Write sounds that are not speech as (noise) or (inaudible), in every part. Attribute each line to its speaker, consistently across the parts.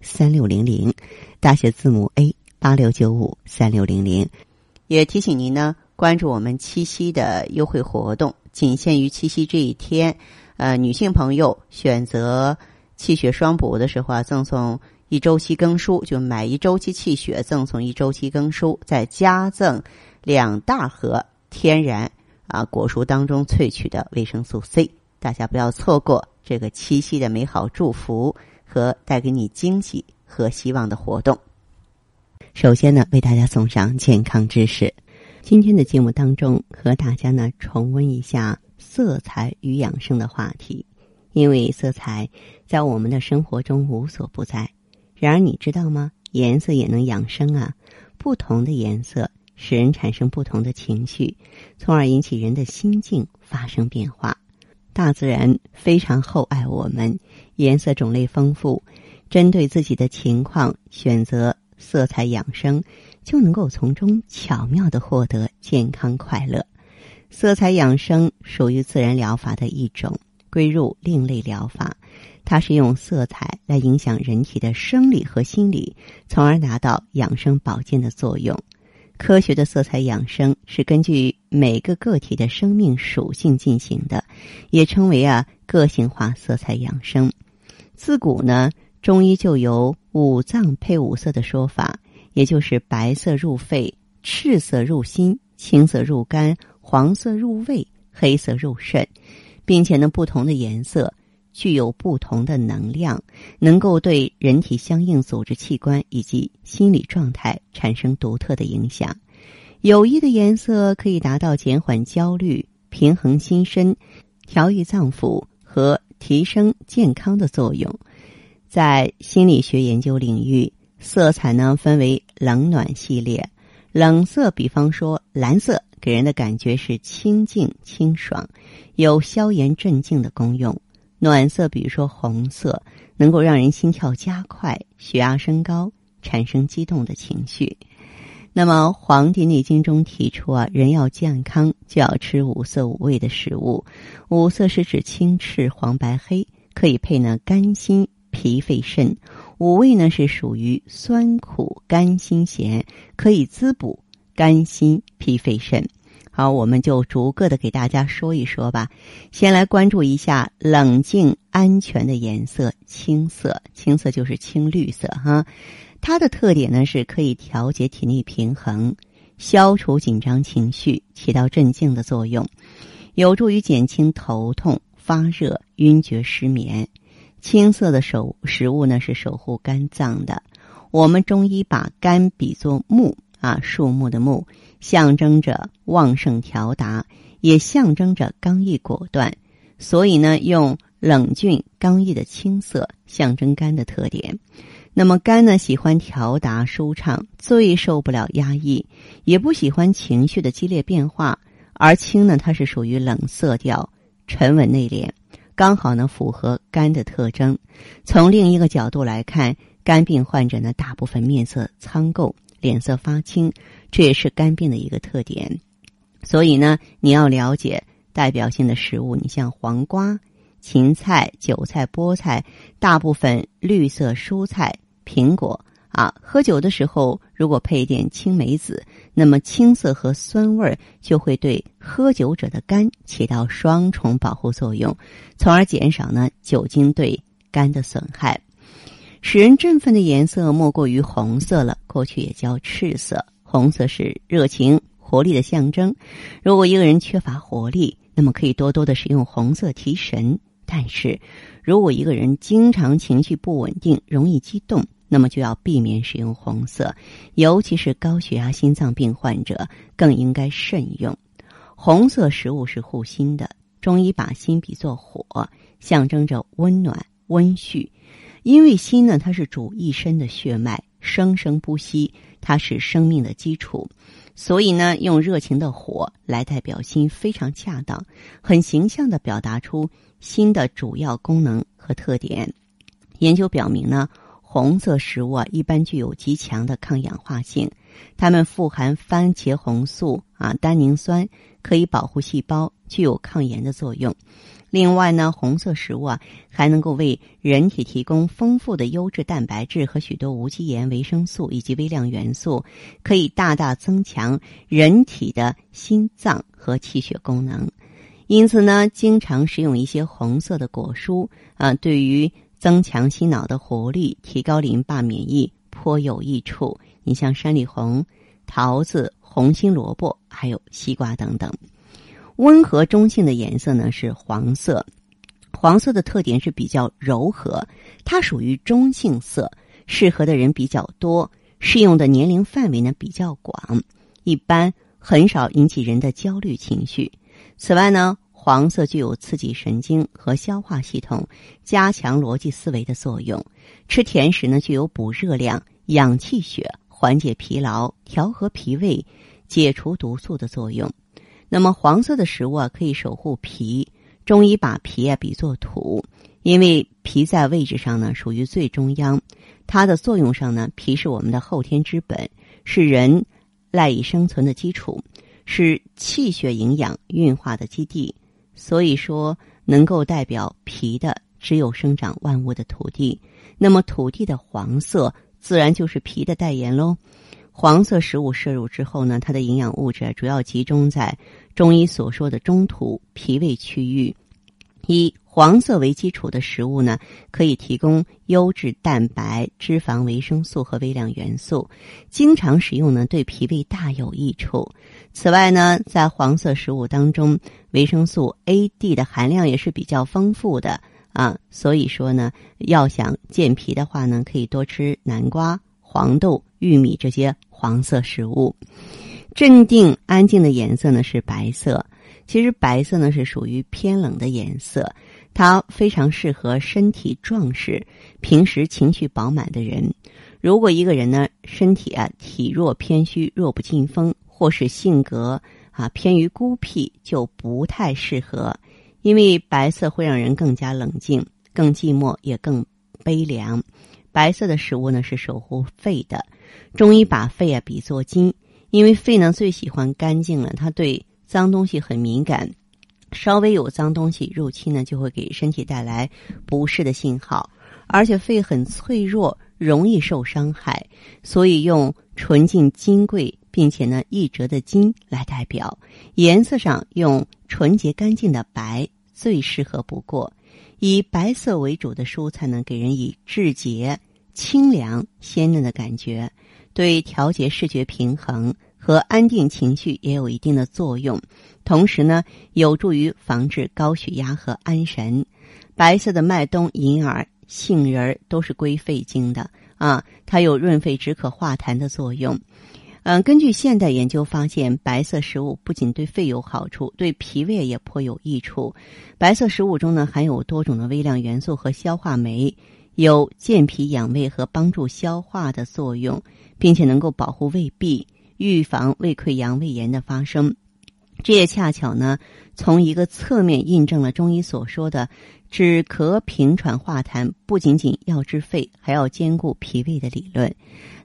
Speaker 1: 三六零零，大写字母 A 八六九五三六零零。也提醒您呢，关注我们七夕的优惠活动，仅限于七夕这一天。呃，女性朋友选择气血双补的时候啊，赠送一周期更书，就买一周期气血，赠送一周期更书，再加赠两大盒天然。啊，果蔬当中萃取的维生素 C，大家不要错过这个七夕的美好祝福和带给你惊喜和希望的活动。首先呢，为大家送上健康知识。今天的节目当中，和大家呢重温一下色彩与养生的话题。因为色彩在我们的生活中无所不在，然而你知道吗？颜色也能养生啊！不同的颜色。使人产生不同的情绪，从而引起人的心境发生变化。大自然非常厚爱我们，颜色种类丰富，针对自己的情况选择色彩养生，就能够从中巧妙的获得健康快乐。色彩养生属于自然疗法的一种，归入另类疗法。它是用色彩来影响人体的生理和心理，从而达到养生保健的作用。科学的色彩养生是根据每个个体的生命属性进行的，也称为啊个性化色彩养生。自古呢，中医就有五脏配五色的说法，也就是白色入肺、赤色入心、青色入肝、黄色入胃、黑色入肾，并且呢，不同的颜色。具有不同的能量，能够对人体相应组织器官以及心理状态产生独特的影响。有益的颜色可以达到减缓焦虑、平衡心身、调育脏腑和提升健康的作用。在心理学研究领域，色彩呢分为冷暖系列。冷色，比方说蓝色，给人的感觉是清静清爽，有消炎镇静的功用。暖色，比如说红色，能够让人心跳加快、血压升高，产生激动的情绪。那么，《黄帝内经》中提出啊，人要健康就要吃五色五味的食物。五色是指青、赤、黄、白、黑，可以配呢肝、心、脾、肺、肾。五味呢是属于酸、苦、甘、辛、咸，可以滋补肝、心、脾、肺、肾。好，我们就逐个的给大家说一说吧。先来关注一下冷静安全的颜色——青色。青色就是青绿色，哈。它的特点呢是可以调节体内平衡，消除紧张情绪，起到镇静的作用，有助于减轻头痛、发热、晕厥、失眠。青色的手食物呢是守护肝脏的。我们中医把肝比作木。啊，树木的木象征着旺盛调达，也象征着刚毅果断。所以呢，用冷峻刚毅的青色象征肝的特点。那么肝呢，喜欢调达舒畅，最受不了压抑，也不喜欢情绪的激烈变化。而青呢，它是属于冷色调，沉稳内敛，刚好呢符合肝的特征。从另一个角度来看，肝病患者呢，大部分面色苍垢。脸色发青，这也是肝病的一个特点。所以呢，你要了解代表性的食物，你像黄瓜、芹菜、韭菜、菠菜，大部分绿色蔬菜、苹果啊。喝酒的时候，如果配一点青梅子，那么青色和酸味就会对喝酒者的肝起到双重保护作用，从而减少呢酒精对肝的损害。使人振奋的颜色莫过于红色了，过去也叫赤色。红色是热情、活力的象征。如果一个人缺乏活力，那么可以多多的使用红色提神。但是，如果一个人经常情绪不稳定、容易激动，那么就要避免使用红色，尤其是高血压、心脏病患者更应该慎用。红色食物是护心的，中医把心比作火，象征着温暖、温煦。因为心呢，它是主一身的血脉，生生不息，它是生命的基础。所以呢，用热情的火来代表心非常恰当，很形象的表达出心的主要功能和特点。研究表明呢，红色食物啊一般具有极强的抗氧化性，它们富含番茄红素啊、单宁酸，可以保护细胞，具有抗炎的作用。另外呢，红色食物啊还能够为人体提供丰富的优质蛋白质和许多无机盐、维生素以及微量元素，可以大大增强人体的心脏和气血功能。因此呢，经常食用一些红色的果蔬啊，对于增强心脑的活力、提高淋巴免疫颇有益处。你像山里红、桃子、红心萝卜，还有西瓜等等。温和中性的颜色呢是黄色，黄色的特点是比较柔和，它属于中性色，适合的人比较多，适用的年龄范围呢比较广，一般很少引起人的焦虑情绪。此外呢，黄色具有刺激神经和消化系统、加强逻辑思维的作用。吃甜食呢具有补热量、养气血、缓解疲劳、调和脾胃、解除毒素的作用。那么黄色的食物啊，可以守护脾。中医把脾啊比作土，因为脾在位置上呢属于最中央，它的作用上呢，脾是我们的后天之本，是人赖以生存的基础，是气血营养运化的基地。所以说，能够代表脾的，只有生长万物的土地。那么土地的黄色，自然就是脾的代言喽。黄色食物摄入之后呢，它的营养物质主要集中在中医所说的中土脾胃区域。一黄色为基础的食物呢，可以提供优质蛋白、脂肪、维生素和微量元素。经常食用呢，对脾胃大有益处。此外呢，在黄色食物当中，维生素 A、D 的含量也是比较丰富的啊。所以说呢，要想健脾的话呢，可以多吃南瓜、黄豆、玉米这些。黄色食物，镇定安静的颜色呢是白色。其实白色呢是属于偏冷的颜色，它非常适合身体壮实、平时情绪饱满的人。如果一个人呢身体啊体弱偏虚、弱不禁风，或是性格啊偏于孤僻，就不太适合。因为白色会让人更加冷静、更寂寞，也更悲凉。白色的食物呢是守护肺的。中医把肺啊比作金，因为肺呢最喜欢干净了，它对脏东西很敏感，稍微有脏东西入侵呢，就会给身体带来不适的信号。而且肺很脆弱，容易受伤害，所以用纯净金贵并且呢易折的金来代表。颜色上用纯洁干净的白最适合不过。以白色为主的蔬菜呢，给人以质洁、清凉、鲜嫩的感觉。对调节视觉平衡和安定情绪也有一定的作用，同时呢，有助于防治高血压和安神。白色的麦冬、银耳、杏仁儿都是归肺经的啊，它有润肺止渴化痰的作用。嗯，根据现代研究发现，白色食物不仅对肺有好处，对脾胃也颇有益处。白色食物中呢，含有多种的微量元素和消化酶。有健脾养胃和帮助消化的作用，并且能够保护胃壁，预防胃溃疡、胃炎的发生。这也恰巧呢，从一个侧面印证了中医所说的“止咳平喘化痰”不仅仅要治肺，还要兼顾脾胃的理论。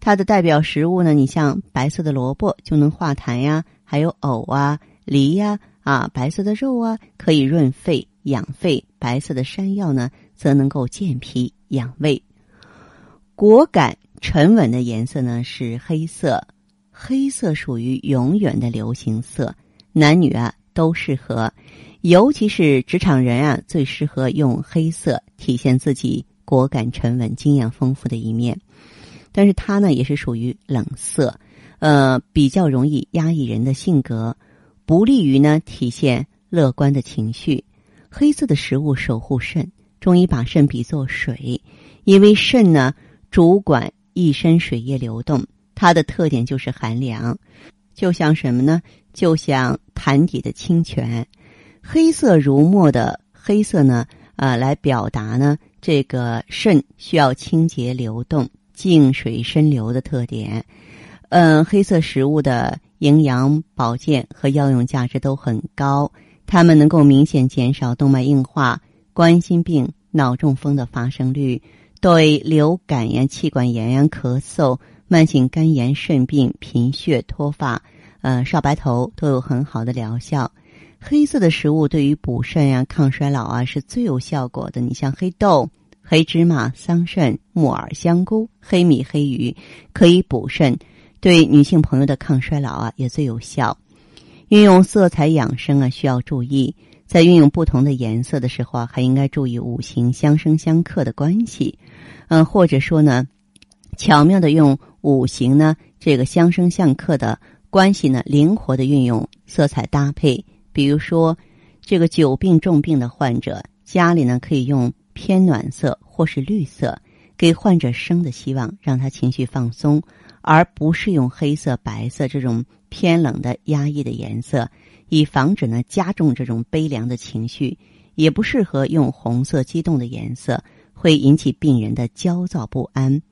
Speaker 1: 它的代表食物呢，你像白色的萝卜就能化痰呀，还有藕啊、梨呀啊，白色的肉啊可以润肺养肺，白色的山药呢则能够健脾。养胃，果敢沉稳的颜色呢是黑色，黑色属于永远的流行色，男女啊都适合，尤其是职场人啊最适合用黑色体现自己果敢沉稳、经验丰富的一面。但是它呢也是属于冷色，呃，比较容易压抑人的性格，不利于呢体现乐观的情绪。黑色的食物守护肾。中医把肾比作水，因为肾呢主管一身水液流动，它的特点就是寒凉，就像什么呢？就像潭底的清泉。黑色如墨的黑色呢，呃，来表达呢这个肾需要清洁流动、静水深流的特点。嗯，黑色食物的营养、保健和药用价值都很高，它们能够明显减少动脉硬化、冠心病、脑中风的发生率，对流感呀、气管炎呀、咳嗽、慢性肝炎、肾病、贫血、脱发、呃少白头都有很好的疗效。黑色的食物对于补肾呀、抗衰老啊是最有效果的。你像黑豆、黑芝麻、桑葚、木耳、香菇、黑米、黑鱼，可以补肾，对女性朋友的抗衰老啊也最有效。运用色彩养生啊需要注意，在运用不同的颜色的时候啊，还应该注意五行相生相克的关系。嗯，或者说呢，巧妙的用五行呢这个相生相克的关系呢，灵活的运用色彩搭配。比如说，这个久病重病的患者，家里呢可以用偏暖色或是绿色，给患者生的希望，让他情绪放松，而不是用黑色、白色这种偏冷的压抑的颜色，以防止呢加重这种悲凉的情绪。也不适合用红色激动的颜色，会引起病人的焦躁不安。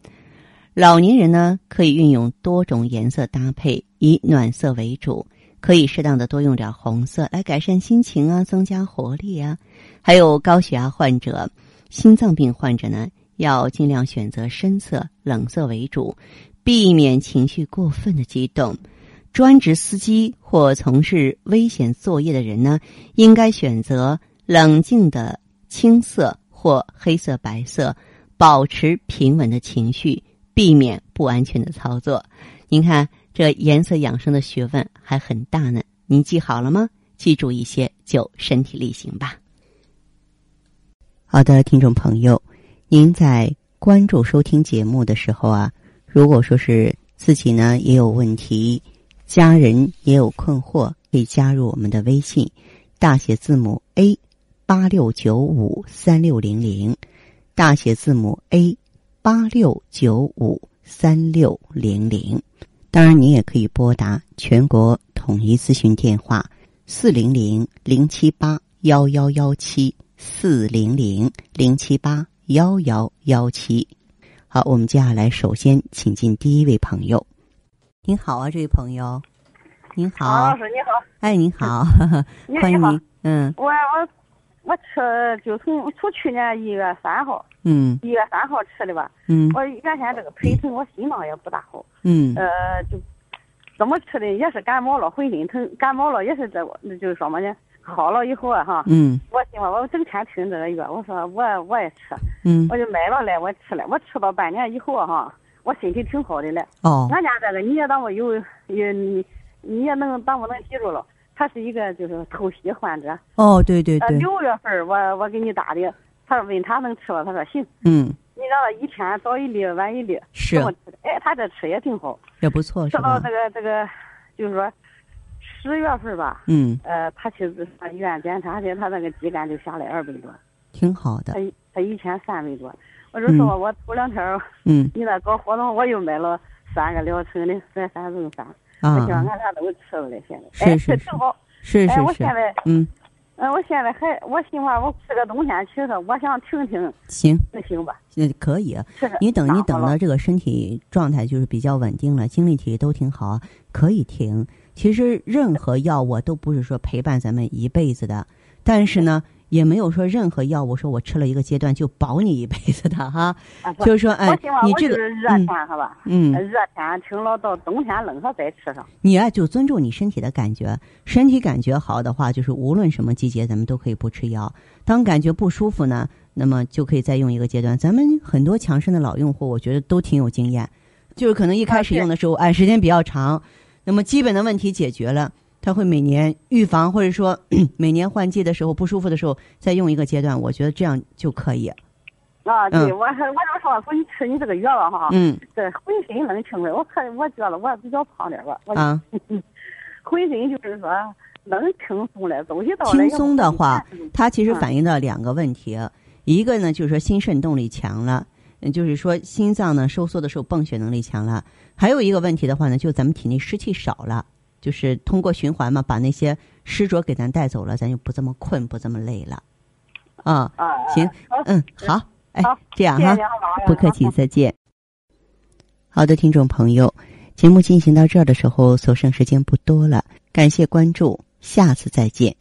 Speaker 1: 老年人呢可以运用多种颜色搭配，以暖色为主。可以适当的多用点红色来改善心情啊，增加活力啊。还有高血压患者、心脏病患者呢，要尽量选择深色、冷色为主，避免情绪过分的激动。专职司机或从事危险作业的人呢，应该选择冷静的青色或黑色、白色，保持平稳的情绪，避免不安全的操作。您看。这颜色养生的学问还很大呢，您记好了吗？记住一些就身体力行吧。好的，听众朋友，您在关注收听节目的时候啊，如果说是自己呢也有问题，家人也有困惑，可以加入我们的微信，大写字母 A 八六九五三六零零，大写字母 A 八六九五三六零零。当然，你也可以拨打全国统一咨询电话四零零零七八幺幺幺七四零零零七八幺幺幺七。好，我们接下来首先请进第一位朋友。您好啊，这位朋友，您好。
Speaker 2: 老师你好。
Speaker 1: 哎，您好，(laughs) 欢迎您。嗯。
Speaker 2: 我我我吃就从从去年一月三号。
Speaker 1: 嗯，
Speaker 2: 一月三号吃的吧。
Speaker 1: 嗯，
Speaker 2: 我原先这个腿疼，我心脏也不大好。
Speaker 1: 嗯，
Speaker 2: 呃，就怎么吃的也是感冒了，浑身疼，感冒了也是这，那就是说嘛呢，好了以后啊哈。
Speaker 1: 嗯，
Speaker 2: 我心话，我整天听这个药，我说我我也吃。
Speaker 1: 嗯，
Speaker 2: 我就买了来，我吃了，我吃到半年以后哈，我身体挺好的了。
Speaker 1: 哦。
Speaker 2: 俺家这个你也当我有，也你你也能当我能记住了？他是一个就是透析患者。
Speaker 1: 哦，对对对。
Speaker 2: 六月份我我给你打的。他说问他能吃吗？他说行。
Speaker 1: 嗯。
Speaker 2: 你让他一天早一粒，晚一粒。
Speaker 1: 是。
Speaker 2: 哎，他这吃也挺好。
Speaker 1: 也不错，
Speaker 2: 吃到这个这个，就是说十月份吧。
Speaker 1: 嗯。
Speaker 2: 呃，他去上医院检查去，他那个肌酐就下来二百多。
Speaker 1: 挺好的。
Speaker 2: 他他以前三百多，我就说我头两天
Speaker 1: 嗯。
Speaker 2: 你那搞活动，我又买了三个疗程的三三赠三。
Speaker 1: 啊。
Speaker 2: 我希望俺俩都吃了嘞，现
Speaker 1: 在。是是
Speaker 2: 是。挺好。
Speaker 1: 是是是。
Speaker 2: 我现在。
Speaker 1: 嗯。
Speaker 2: 嗯，我现在还我心话，我吃个冬天去的我想停停。
Speaker 1: 行，
Speaker 2: 那行吧。
Speaker 1: 嗯，可以。你等你等到这个身体状态就是比较稳定了，精力体力都挺好，可以停。其实任何药物都不是说陪伴咱们一辈子的，但是呢。也没有说任何药物说我吃了一个阶段就保你一辈子的哈，就是说哎，你这个
Speaker 2: 热天好吧，
Speaker 1: 嗯，
Speaker 2: 热天停了到冬天冷了再吃上。
Speaker 1: 你啊就尊重你身体的感觉，身体感觉好的话，就是无论什么季节咱们都可以不吃药。当感觉不舒服呢，那么就可以再用一个阶段。咱们很多强肾的老用户，我觉得都挺有经验，就是可能一开始用的时候，哎，时间比较长，那么基本的问题解决了。他会每年预防，或者说 (clears throat) 每年换季的时候不舒服的时候再用一个阶段，我觉得这样就可以。
Speaker 2: 啊，对我还我就说说你吃你这个药了哈，
Speaker 1: 嗯，
Speaker 2: 这浑身能轻快。我看我觉得我比较胖点吧，我
Speaker 1: 啊，(laughs)
Speaker 2: 浑身就是说能轻松了，东西到
Speaker 1: 轻松的话，它其实反映到两个问题，一个呢就是说心肾动力强了，就是说心脏呢收缩的时候泵血能力强了，还有一个问题的话呢，就咱们体内湿气少了。就是通过循环嘛，把那些湿浊给咱带走了，咱就不这么困，不这么累了。啊，行，嗯，好，哎，这样哈，不客气，再见。好的，听众朋友，节目进行到这儿的时候，所剩时间不多了，感谢关注，下次再见。